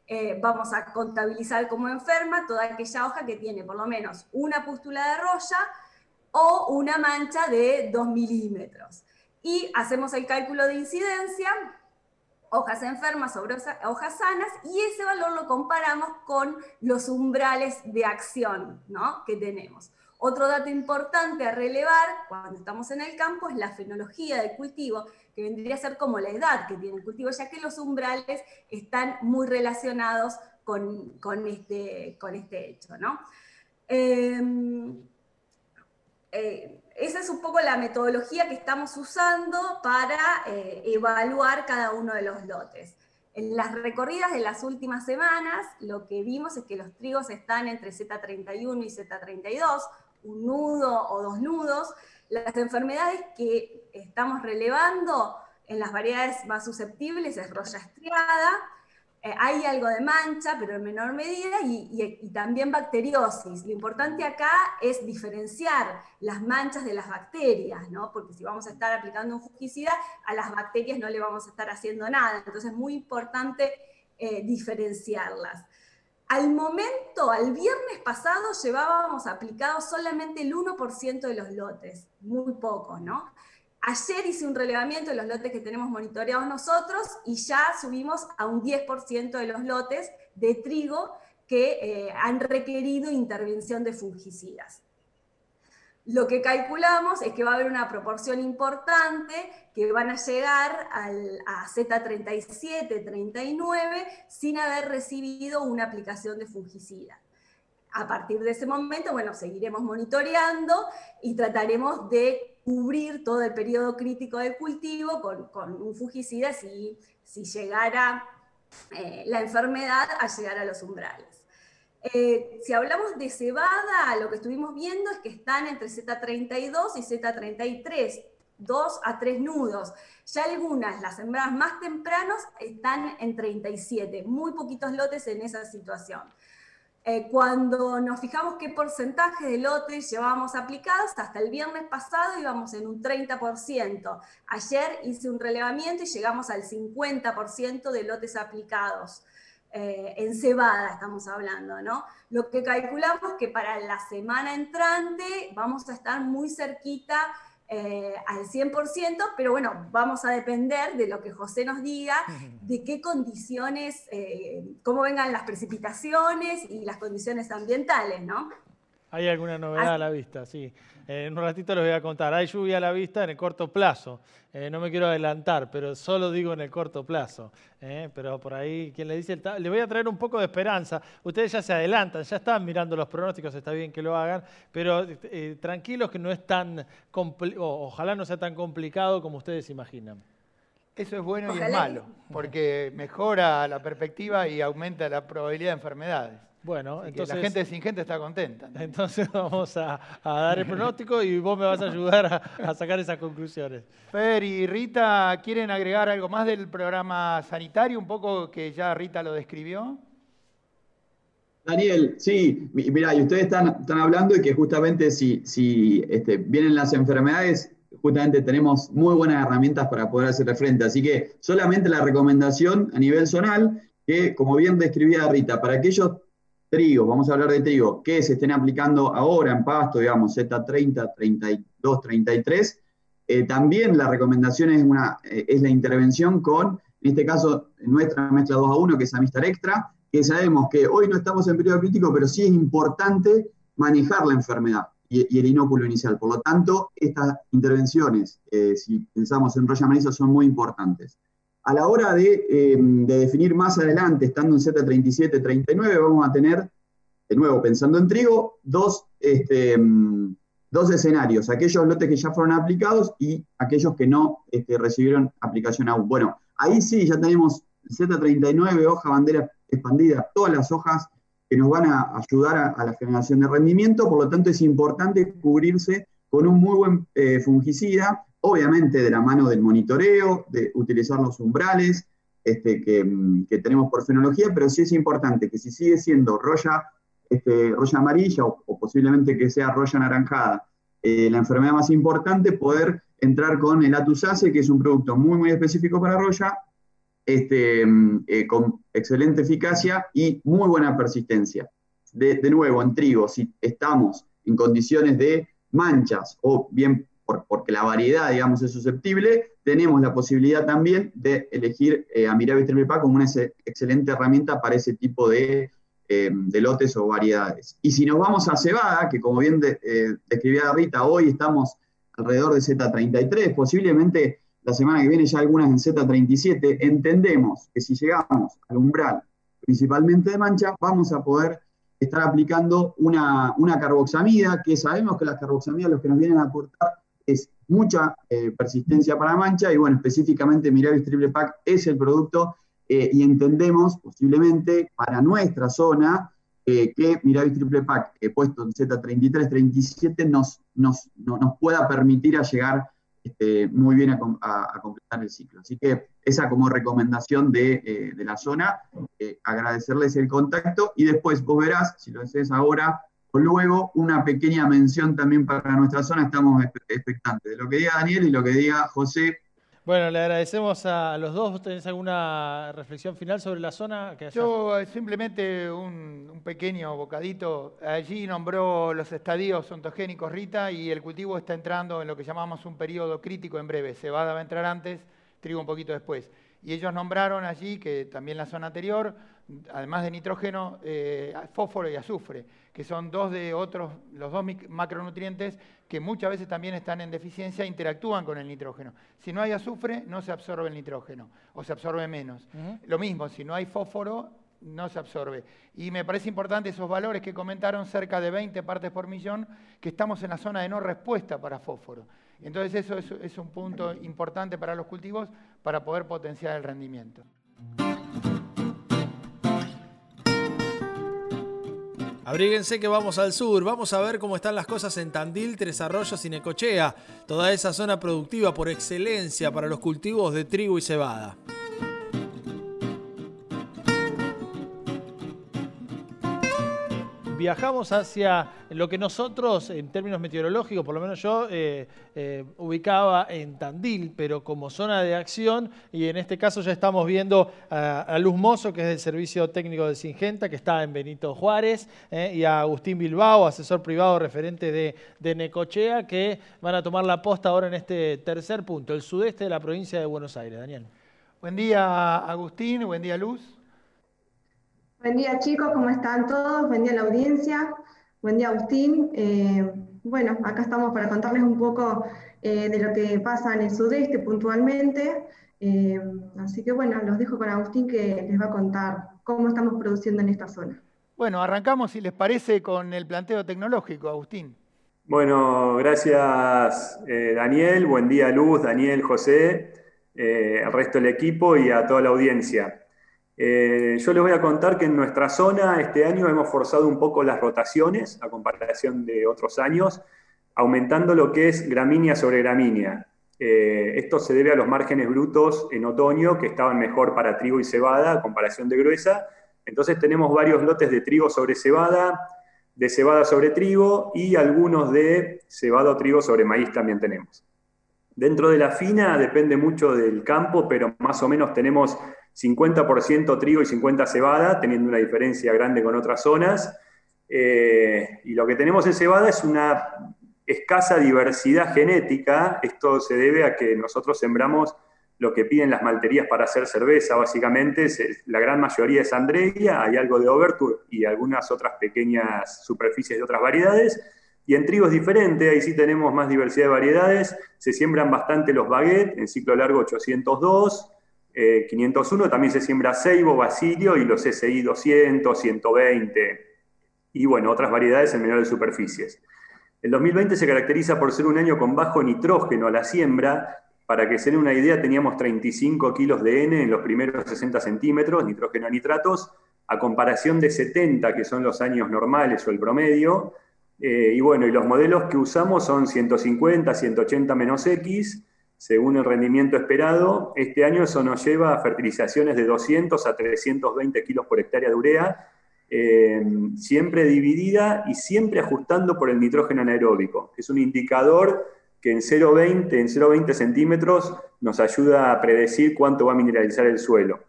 eh, vamos a contabilizar como enferma toda aquella hoja que tiene por lo menos una pústula de roya o una mancha de 2 milímetros. Y hacemos el cálculo de incidencia hojas enfermas sobre hojas sanas y ese valor lo comparamos con los umbrales de acción ¿no? que tenemos. Otro dato importante a relevar cuando estamos en el campo es la fenología del cultivo, que vendría a ser como la edad que tiene el cultivo, ya que los umbrales están muy relacionados con, con, este, con este hecho. ¿no? Em, eh, esa es un poco la metodología que estamos usando para eh, evaluar cada uno de los lotes. En las recorridas de las últimas semanas, lo que vimos es que los trigos están entre Z31 y Z32, un nudo o dos nudos. Las enfermedades que estamos relevando en las variedades más susceptibles es roya estriada, eh, hay algo de mancha, pero en menor medida, y, también bacteriosis. Lo importante acá es diferenciar las manchas de las bacterias, ¿no? porque si vamos a estar aplicando un fungicida, a las bacterias no le vamos a estar haciendo nada. Entonces es muy importante eh, diferenciarlas. Al momento, al viernes pasado, llevábamos aplicados solamente el 1% de los lotes, muy poco, ¿no? Ayer hice un relevamiento de los lotes que tenemos monitoreados nosotros y ya subimos a un 10% de los lotes de trigo que eh, han requerido intervención de fungicidas. Lo que calculamos es que va a haber una proporción importante que van a llegar a Z37, 39 sin haber recibido una aplicación de fungicida. A partir de ese momento, bueno, seguiremos monitoreando y trataremos de cubrir todo el periodo crítico del cultivo con, un fungicida si, si llegara eh, la enfermedad a llegar a los umbrales. Eh, si hablamos de cebada, lo que estuvimos viendo es que están entre Z32 y Z33, dos a tres nudos. Ya algunas, las sembradas más tempranos, están en 37, muy poquitos lotes en esa situación. Eh, cuando nos fijamos qué porcentaje de lotes llevábamos aplicados, hasta el viernes pasado íbamos en un 30%. Ayer hice un relevamiento y llegamos al 50% de lotes aplicados. Eh, en cebada estamos hablando, ¿no? Lo que calculamos que para la semana entrante vamos a estar muy cerquita eh, al 100%, pero bueno, vamos a depender de lo que José nos diga, de qué condiciones, eh, cómo vengan las precipitaciones y las condiciones ambientales, ¿no? ¿Hay alguna novedad a la vista? Sí. en un ratito les voy a contar. Hay lluvia a la vista en el corto plazo. Eh, no me quiero adelantar, pero solo digo en el corto plazo. pero por ahí, quien le dice, le voy a traer un poco de esperanza. Ustedes ya se adelantan, ya están mirando los pronósticos, está bien que lo hagan, pero tranquilos que no es tan, ojalá no sea tan complicado como ustedes imaginan. Eso es bueno y es malo, porque mejora la perspectiva y aumenta la probabilidad de enfermedades. Bueno, entonces. La gente sin gente está contenta. Entonces *laughs* vamos a, dar el pronóstico y vos me vas a ayudar a, sacar esas conclusiones. Fer y Rita, ¿quieren agregar algo más del programa sanitario? Un poco que ya Rita lo describió. Daniel, sí, mira, y ustedes están, están hablando de que justamente si, si este, vienen las enfermedades, justamente tenemos muy buenas herramientas para poder hacerle frente. Así que solamente la recomendación a nivel zonal, que como bien describía Rita, para aquellos trigo, vamos a hablar de trigo, que se estén aplicando ahora en pasto, digamos, Z30, 32, 33, también la recomendación es, una, eh, es la intervención con, en este caso, nuestra mezcla 2 a 1, que es Amistar Extra, que sabemos que hoy no estamos en periodo crítico, pero sí es importante manejar la enfermedad y, el inóculo inicial. Por lo tanto, estas intervenciones, eh, si pensamos en Roya Marisa, son muy importantes. A la hora em, de, definir más adelante, estando en Z37, 39, vamos a tener, de nuevo, pensando en trigo, dos, este, em, dos escenarios, aquellos lotes que ya fueron aplicados y aquellos que no este, recibieron aplicación aún. Bueno, ahí sí ya tenemos Z39, hoja bandera expandida, todas las hojas que nos van a ayudar a, la generación de rendimiento, por lo tanto es importante cubrirse con un muy buen eh, fungicida obviamente de la mano del monitoreo, de utilizar los umbrales este, que, tenemos por fenología, pero sí es importante que si sigue siendo roya, este, roya amarilla o, posiblemente que sea roya anaranjada, eh, la enfermedad más importante, poder entrar con el atusase, que es un producto muy, muy específico para roya, este, eh, con excelente eficacia y muy buena persistencia. De, nuevo, en trigo, si estamos en condiciones de manchas o bien porque la variedad, digamos, es susceptible, tenemos la posibilidad también de elegir eh, a como una excelente herramienta para ese tipo de, eh, de, lotes o variedades. Y si nos vamos a cebada, que como bien eh, describía Rita, hoy estamos alrededor de Z33, posiblemente la semana que viene ya algunas en Z37, entendemos que si llegamos al umbral principalmente de mancha, vamos a poder estar aplicando una, una carboxamida, que sabemos que las carboxamidas lo que nos vienen a aportar es mucha eh, persistencia para mancha y bueno, específicamente Miravis Triple Pack es el producto eh, y entendemos posiblemente para nuestra zona eh, que Miravis Triple Pack puesto en Z33, 37 nos, nos, nos pueda permitir a llegar este, muy bien a, completar el ciclo. Así que esa como recomendación de, de la zona eh, agradecerles el contacto y después vos verás, si lo haces ahora o luego, una pequeña mención también para nuestra zona, estamos expectantes de lo que diga Daniel y lo que diga José bueno, le agradecemos a los dos. ¿Vos tenés alguna reflexión final sobre la zona? Yo eh, simplemente un, pequeño bocadito. Allí nombró los estadios ontogénicos Rita y el cultivo está entrando en lo que llamamos un periodo crítico en breve. Cebada va a entrar antes, trigo un poquito después. Y ellos nombraron allí, que también la zona anterior, además de nitrógeno, eh, fósforo y azufre, que son dos de otros, los dos macronutrientes que muchas veces también están en deficiencia, interactúan con el nitrógeno. Si no hay azufre, no se absorbe el nitrógeno, o se absorbe menos. Lo mismo, si no hay fósforo, no se absorbe. Y me parece importante esos valores que comentaron, cerca de 20 partes por millón, que estamos en la zona de no respuesta para fósforo. Entonces eso es, es un punto importante para los cultivos para poder potenciar el rendimiento. Abríguense que vamos al sur, vamos a ver cómo están las cosas en Tandil, Tres Arroyos y Necochea, toda esa zona productiva por excelencia para los cultivos de trigo y cebada. Viajamos hacia lo que nosotros, en términos meteorológicos, por lo menos yo, eh, eh, ubicaba en Tandil, pero como zona de acción, y en este caso ya estamos viendo a, Luz Mozo, que es del Servicio Técnico de Singenta, que está en Benito Juárez, eh, y a Agustín Bilbao, asesor privado referente de, de Necochea, que van a tomar la posta ahora en este tercer punto, el sudeste de la provincia de Buenos Aires. Daniel. Buen día, Agustín, buen día, Luz. Buen día chicos, ¿cómo están todos? Buen día a la audiencia, buen día Agustín. Eh, bueno, acá estamos para contarles un poco eh, de lo que pasa en el sudeste puntualmente. Eh, así que bueno, los dejo con Agustín que les va a contar cómo estamos produciendo en esta zona. Bueno, arrancamos, si les parece, con el planteo tecnológico, Agustín. Bueno, gracias Daniel, buen día Luz, Daniel, José, al resto del equipo y a toda la audiencia. Eh, yo les voy a contar que en nuestra zona este año hemos forzado un poco las rotaciones a comparación de otros años, aumentando lo que es gramínea sobre gramínea. Eh, esto se debe a los márgenes brutos en otoño que estaban mejor para trigo y cebada a comparación de gruesa. Entonces tenemos varios lotes de trigo sobre cebada, de cebada sobre trigo y algunos de cebado trigo sobre maíz también tenemos. Dentro de la fina depende mucho del campo, pero más o menos tenemos 50% trigo y 50% cebada, teniendo una diferencia grande con otras zonas. Eh, y lo que tenemos en cebada es una escasa diversidad genética. Esto se debe a que nosotros sembramos lo que piden las malterías para hacer cerveza, básicamente. La gran mayoría es Andrea, hay algo de Overture y algunas otras pequeñas superficies de otras variedades. Y en trigo es diferente, ahí sí tenemos más diversidad de variedades. Se siembran bastante los baguettes en ciclo largo 802, 501 eh, también se siembra ceibo, basilio y los SI 200, 120 y bueno, otras variedades en menores superficies. El 2020 se caracteriza por ser un año con bajo nitrógeno a la siembra. Para que se den una idea, teníamos 35 kilos de N en los primeros 60 centímetros, nitrógeno a nitratos, a comparación de 70, que son los años normales o el promedio. Eh, y bueno, y los modelos que usamos son 150, 180 menos X, según el rendimiento esperado. Este año eso nos lleva a fertilizaciones de 200 a 320 kilos por hectárea de urea, eh, siempre dividida y siempre ajustando por el nitrógeno anaeróbico, que es un indicador que en 0,20 en 0,20 centímetros nos ayuda a predecir cuánto va a mineralizar el suelo.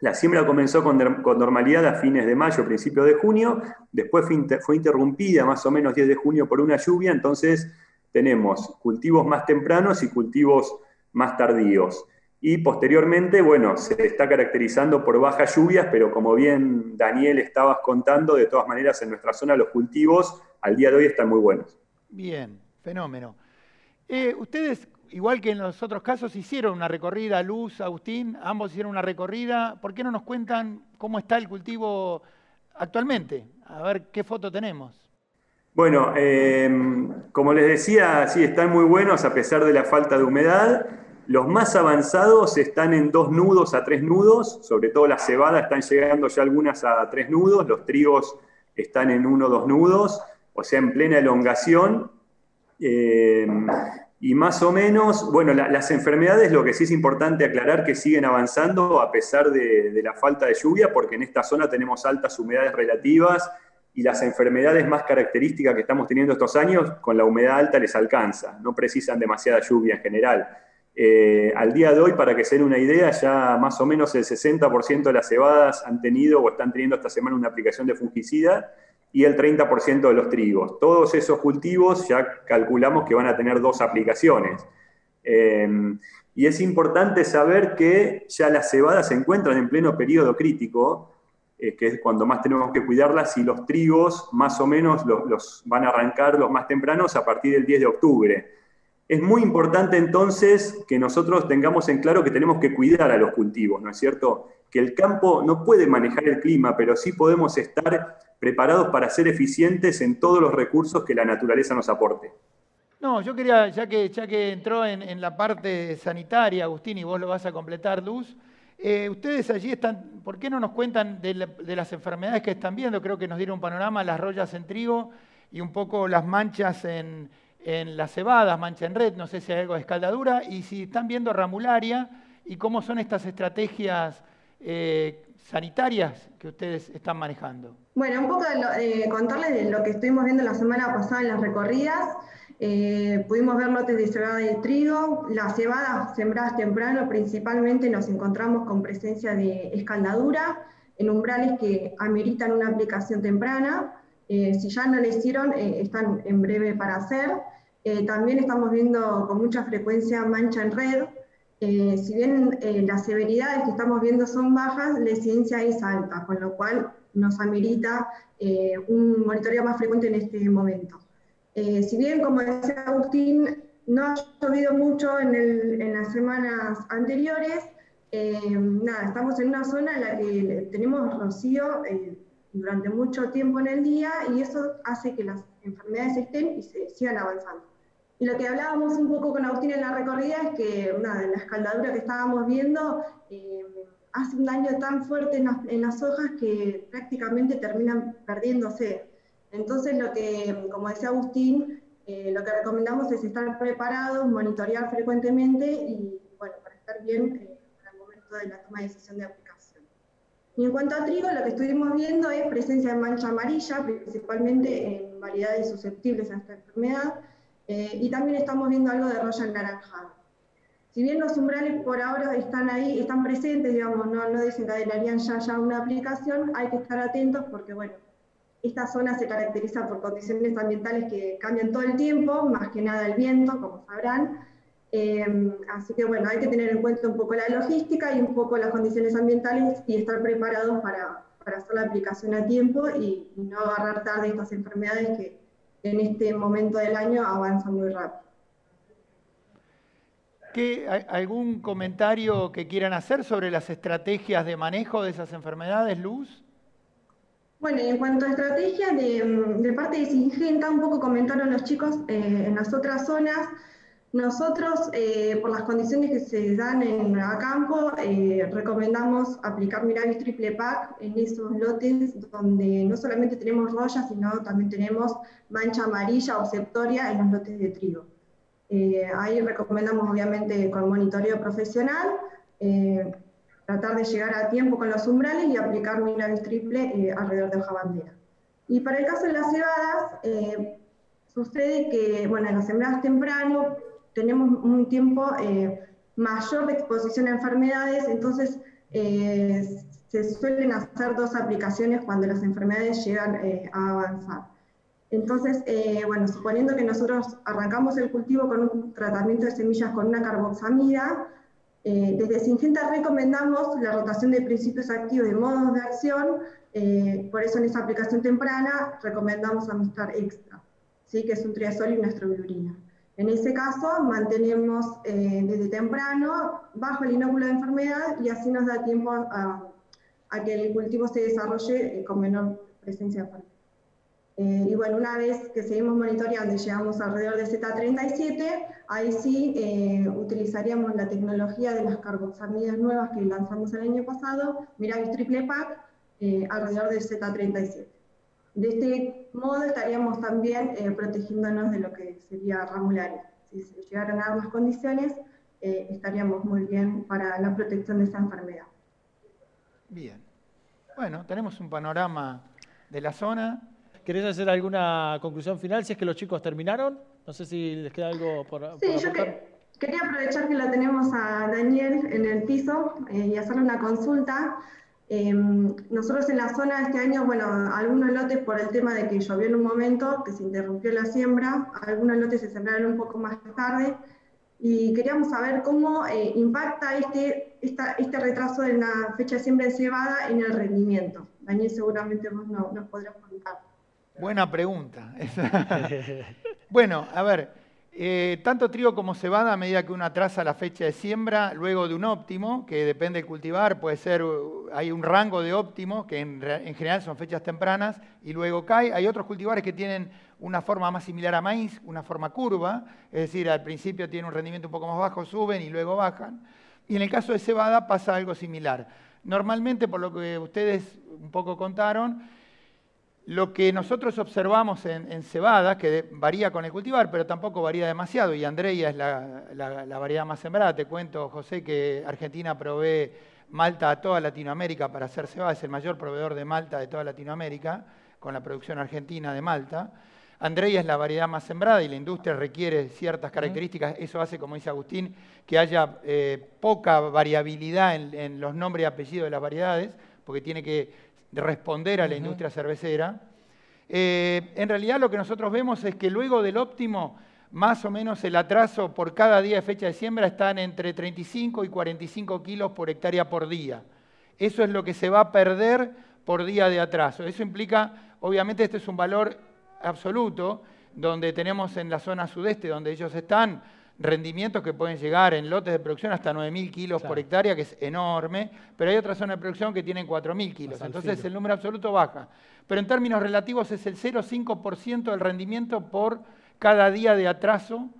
La siembra comenzó con, normalidad a fines de mayo, principios de junio, después fue interrumpida más o menos 10 de junio por una lluvia, entonces tenemos cultivos más tempranos y cultivos más tardíos. Y posteriormente, bueno, se está caracterizando por bajas lluvias, pero como bien Daniel estabas contando, de todas maneras en nuestra zona los cultivos al día de hoy están muy buenos. Bien, fenómeno. Eh, ustedes, igual que en los otros casos, hicieron una recorrida, Luz, Agustín, ambos hicieron una recorrida. ¿Por qué no nos cuentan cómo está el cultivo actualmente? A ver qué foto tenemos. Bueno, em, como les decía, sí, están muy buenos a pesar de la falta de humedad. Los más avanzados están en dos nudos a tres nudos, sobre todo las cebadas están llegando ya algunas a tres nudos, los trigos están en uno o dos nudos, o sea, en plena elongación. Em, Y más o menos, bueno, las enfermedades, lo que sí es importante aclarar que siguen avanzando a pesar de, la falta de lluvia, porque en esta zona tenemos altas humedades relativas y las enfermedades más características que estamos teniendo estos años, con la humedad alta les alcanza, no precisan demasiada lluvia en general. Eh, al día de hoy, para que se den una idea, ya más o menos el 60% de las cebadas han tenido o están teniendo esta semana una aplicación de fungicida y el 30% de los trigos. Todos esos cultivos ya calculamos que van a tener dos aplicaciones. Em, y es importante saber que ya las cebadas se encuentran en pleno periodo crítico, eh, que es cuando más tenemos que cuidarlas, y los trigos más o menos los, van a arrancar los más tempranos a partir del 10 de octubre. Es muy importante entonces que nosotros tengamos en claro que tenemos que cuidar a los cultivos, ¿no es cierto? Que el campo no puede manejar el clima, pero sí podemos estar preparados para ser eficientes en todos los recursos que la naturaleza nos aporte. No, yo quería, ya que, ya que entró en, la parte sanitaria, Agustín, y vos lo vas a completar, Luz, eh, ustedes allí están, ¿por qué no nos cuentan de, las enfermedades que están viendo? Creo que nos dieron un panorama, las rollas en trigo y un poco las manchas en, las cebadas, mancha en red, no sé si hay algo de escaldadura, y si están viendo ramularia y cómo son estas estrategias eh, sanitarias que ustedes están manejando. Bueno, un poco de contarles de lo que estuvimos viendo la semana pasada en las recorridas. Eh, pudimos ver lotes de cebada y trigo. Las cebadas sembradas temprano principalmente nos encontramos con presencia de escaldadura en umbrales que ameritan una aplicación temprana. Eh, si ya no lo hicieron, eh, están en breve para hacer. también estamos viendo con mucha frecuencia mancha en red, si bien las severidades que estamos viendo son bajas, la incidencia es alta, con lo cual nos amerita un monitoreo más frecuente en este momento. Si bien, como decía Agustín, no ha llovido mucho en, las semanas anteriores, nada, estamos en una zona en la que tenemos rocío durante mucho tiempo en el día y eso hace que las enfermedades estén y se sigan avanzando. Y lo que hablábamos un poco con Agustín en la recorrida es que una de la escaldadura que estábamos viendo eh, hace un daño tan fuerte en las, hojas que prácticamente terminan perdiéndose. Entonces, lo que, como decía Agustín, eh, lo que recomendamos es estar preparados, monitorear frecuentemente y, bueno, para estar bien eh, el momento de la toma de decisión de aplicación. Y en cuanto a trigo, lo que estuvimos viendo es presencia de mancha amarilla, principalmente en variedades susceptibles a esta enfermedad, eh, y también estamos viendo algo de roya anaranjada. Si bien los umbrales por ahora están ahí, están presentes, digamos, no, no desencadenarían ya, ya una aplicación, hay que estar atentos porque, bueno, esta zona se caracteriza por condiciones ambientales que cambian todo el tiempo, más que nada el viento, como sabrán. Eh, así que, bueno, hay que tener en cuenta un poco la logística y un poco las condiciones ambientales y estar preparados para, para hacer la aplicación a tiempo y no agarrar tarde estas enfermedades que, en este momento del año avanza muy rápido. ¿Qué, ¿Algún comentario que quieran hacer sobre las estrategias de manejo de esas enfermedades, Luz? Bueno, en cuanto a estrategias de, parte de Singenta, un poco comentaron los chicos eh, en las otras zonas, nosotros, eh, por las condiciones que se dan en a campo, eh, recomendamos aplicar Miravis Triple Pack en esos lotes donde no solamente tenemos roya, sino también tenemos mancha amarilla o septoria en los lotes de trigo. Ahí recomendamos, obviamente, con monitoreo profesional, tratar de llegar a tiempo con los umbrales y aplicar Miravis Triple alrededor de hoja bandera. Y para el caso de las cebadas, sucede que, bueno, en las sembradas temprano, tenemos un tiempo eh, mayor de exposición a enfermedades, entonces eh, se suelen hacer dos aplicaciones cuando las enfermedades llegan eh, a avanzar. Entonces, bueno, suponiendo que nosotros arrancamos el cultivo con un tratamiento de semillas con una carboxamida, desde Singenta recomendamos la rotación de principios activos de modos de acción, por eso en esa aplicación temprana recomendamos Amistar Extra, ¿sí? que es un triazol y una estrobilurina. En ese caso, mantenemos eh, desde temprano bajo el inóculo de enfermedad y así nos da tiempo a, que el cultivo se desarrolle eh, con menor presencia de eh, y bueno, una vez que seguimos monitoreando y llegamos alrededor de Z37, ahí sí utilizaríamos la tecnología de las carboxamidas nuevas que lanzamos el año pasado, Miravis Triple Pack, alrededor de Z37. De este modo estaríamos también eh, protegiéndonos de lo que sería ramularia. si se llegaran a dar las condiciones, eh, estaríamos muy bien para la protección de esa enfermedad. Bien. Bueno, tenemos un panorama de la zona. ¿Querés hacer alguna conclusión final si es que los chicos terminaron? No sé si les queda algo por, sí, yo quería aprovechar que lo tenemos a Daniel en el piso eh, y hacerle una consulta. Em, nosotros en la zona este año, bueno, algunos lotes por el tema de que llovió en un momento, que se interrumpió la siembra, algunos lotes se sembraron un poco más tarde, y queríamos saber cómo eh, impacta este, este retraso en la fecha de siembra de cebada en el rendimiento. Daniel seguramente vos no, nos podrás contar. Buena pregunta. *laughs* bueno, a ver, eh, tanto trigo como cebada, a medida que uno atrasa la fecha de siembra, luego de un óptimo, que depende del cultivar, puede ser, uh, hay un rango de óptimo, que en, general son fechas tempranas, y luego cae. Hay otros cultivares que tienen una forma más similar a maíz, una forma curva, es decir, al principio tienen un rendimiento un poco más bajo, suben y luego bajan. Y en el caso de cebada pasa algo similar. Normalmente, por lo que ustedes un poco contaron, lo que nosotros observamos en, cebada, que varía con el cultivar, pero tampoco varía demasiado, y Andrea es la, variedad más sembrada, te cuento, José, que Argentina provee malta a toda Latinoamérica para hacer cebada, es el mayor proveedor de malta de toda Latinoamérica, con la producción argentina de malta. Andrea es la variedad más sembrada y la industria requiere ciertas características. Eso hace, como dice Agustín, que haya eh, poca variabilidad en, en, los nombres y apellidos de las variedades, porque tiene que de responder a la industria cervecera. Eh, en realidad lo que nosotros vemos es que luego del óptimo, más o menos el atraso por cada día de fecha de siembra están entre 35 y 45 kilos por hectárea por día. Eso es lo que se va a perder por día de atraso. Eso implica, obviamente este es un valor absoluto, donde tenemos en la zona sudeste, donde ellos están, rendimientos que pueden llegar en lotes de producción hasta 9.000 kilos por hectárea, que es enorme, pero hay otras zonas de producción que tienen 4.000 kilos. Entonces el número absoluto baja. Pero en términos relativos es el 0,5% del rendimiento por cada día de atraso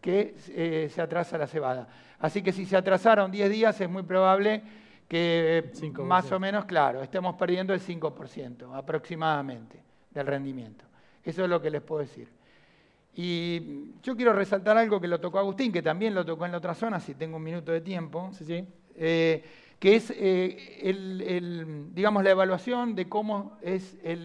que eh, se atrasa la cebada. Así que si se atrasaron 10 días es muy probable que más o menos, claro, estemos perdiendo el 5% aproximadamente del rendimiento. Eso es lo que les puedo decir. Y yo quiero resaltar algo que lo tocó Agustín, que también lo tocó en la otra zona, si tengo un minuto de tiempo, eh, que es eh, digamos, la evaluación de cómo es el,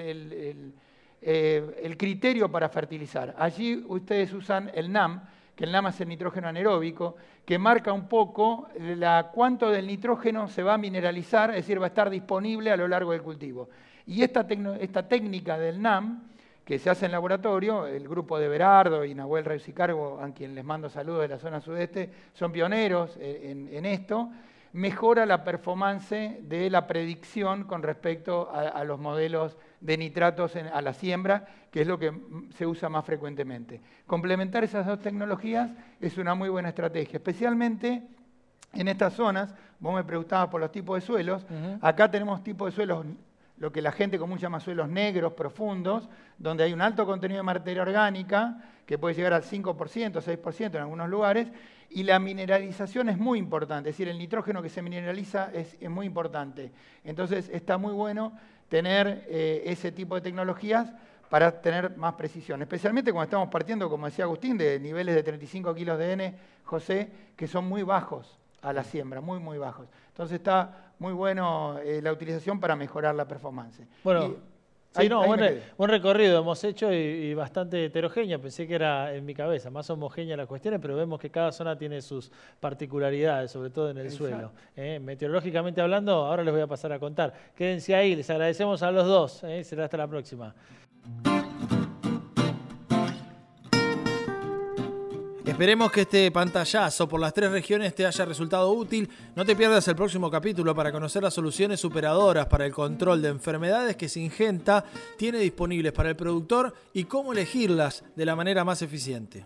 eh, el, criterio para fertilizar. Allí ustedes usan el NAM, que el NAM es el nitrógeno anaeróbico, que marca un poco la, cuánto del nitrógeno se va a mineralizar, es decir, va a estar disponible a lo largo del cultivo. Y esta, esta técnica del NAM que se hace en laboratorio, el grupo de Berardo y Nahuel Reus y Cargo, a quien les mando saludos de la zona sudeste, son pioneros eh, en, esto, mejora la performance de la predicción con respecto a, los modelos de nitratos a la siembra, que es lo que se usa más frecuentemente. Complementar esas dos tecnologías es una muy buena estrategia, especialmente en estas zonas, vos me preguntabas por los tipos de suelos, acá tenemos tipos de suelos lo que la gente común llama suelos negros profundos, donde hay un alto contenido de materia orgánica, que puede llegar al 5%, 6% en algunos lugares, y la mineralización es muy importante, es decir, el nitrógeno que se mineraliza es, muy importante. Entonces está muy bueno tener eh, ese tipo de tecnologías para tener más precisión, especialmente cuando estamos partiendo, como decía Agustín, de niveles de 35 kilos de N, José, que son muy bajos a la siembra, muy, muy bajos. Entonces está muy bueno eh, la utilización para mejorar la performance. Bueno, sí, no, buen, recorrido hemos hecho y, bastante heterogéneo. Pensé que era en mi cabeza más homogénea las cuestiones, pero vemos que cada zona tiene sus particularidades, sobre todo en el suelo. ¿eh? Meteorológicamente hablando, ahora les voy a pasar a contar. Quédense ahí, les agradecemos a los dos. ¿eh? Será hasta la próxima. Esperemos que este pantallazo por las tres regiones te haya resultado útil. No te pierdas el próximo capítulo para conocer las soluciones superadoras para el control de enfermedades que Singenta tiene disponibles para el productor y cómo elegirlas de la manera más eficiente.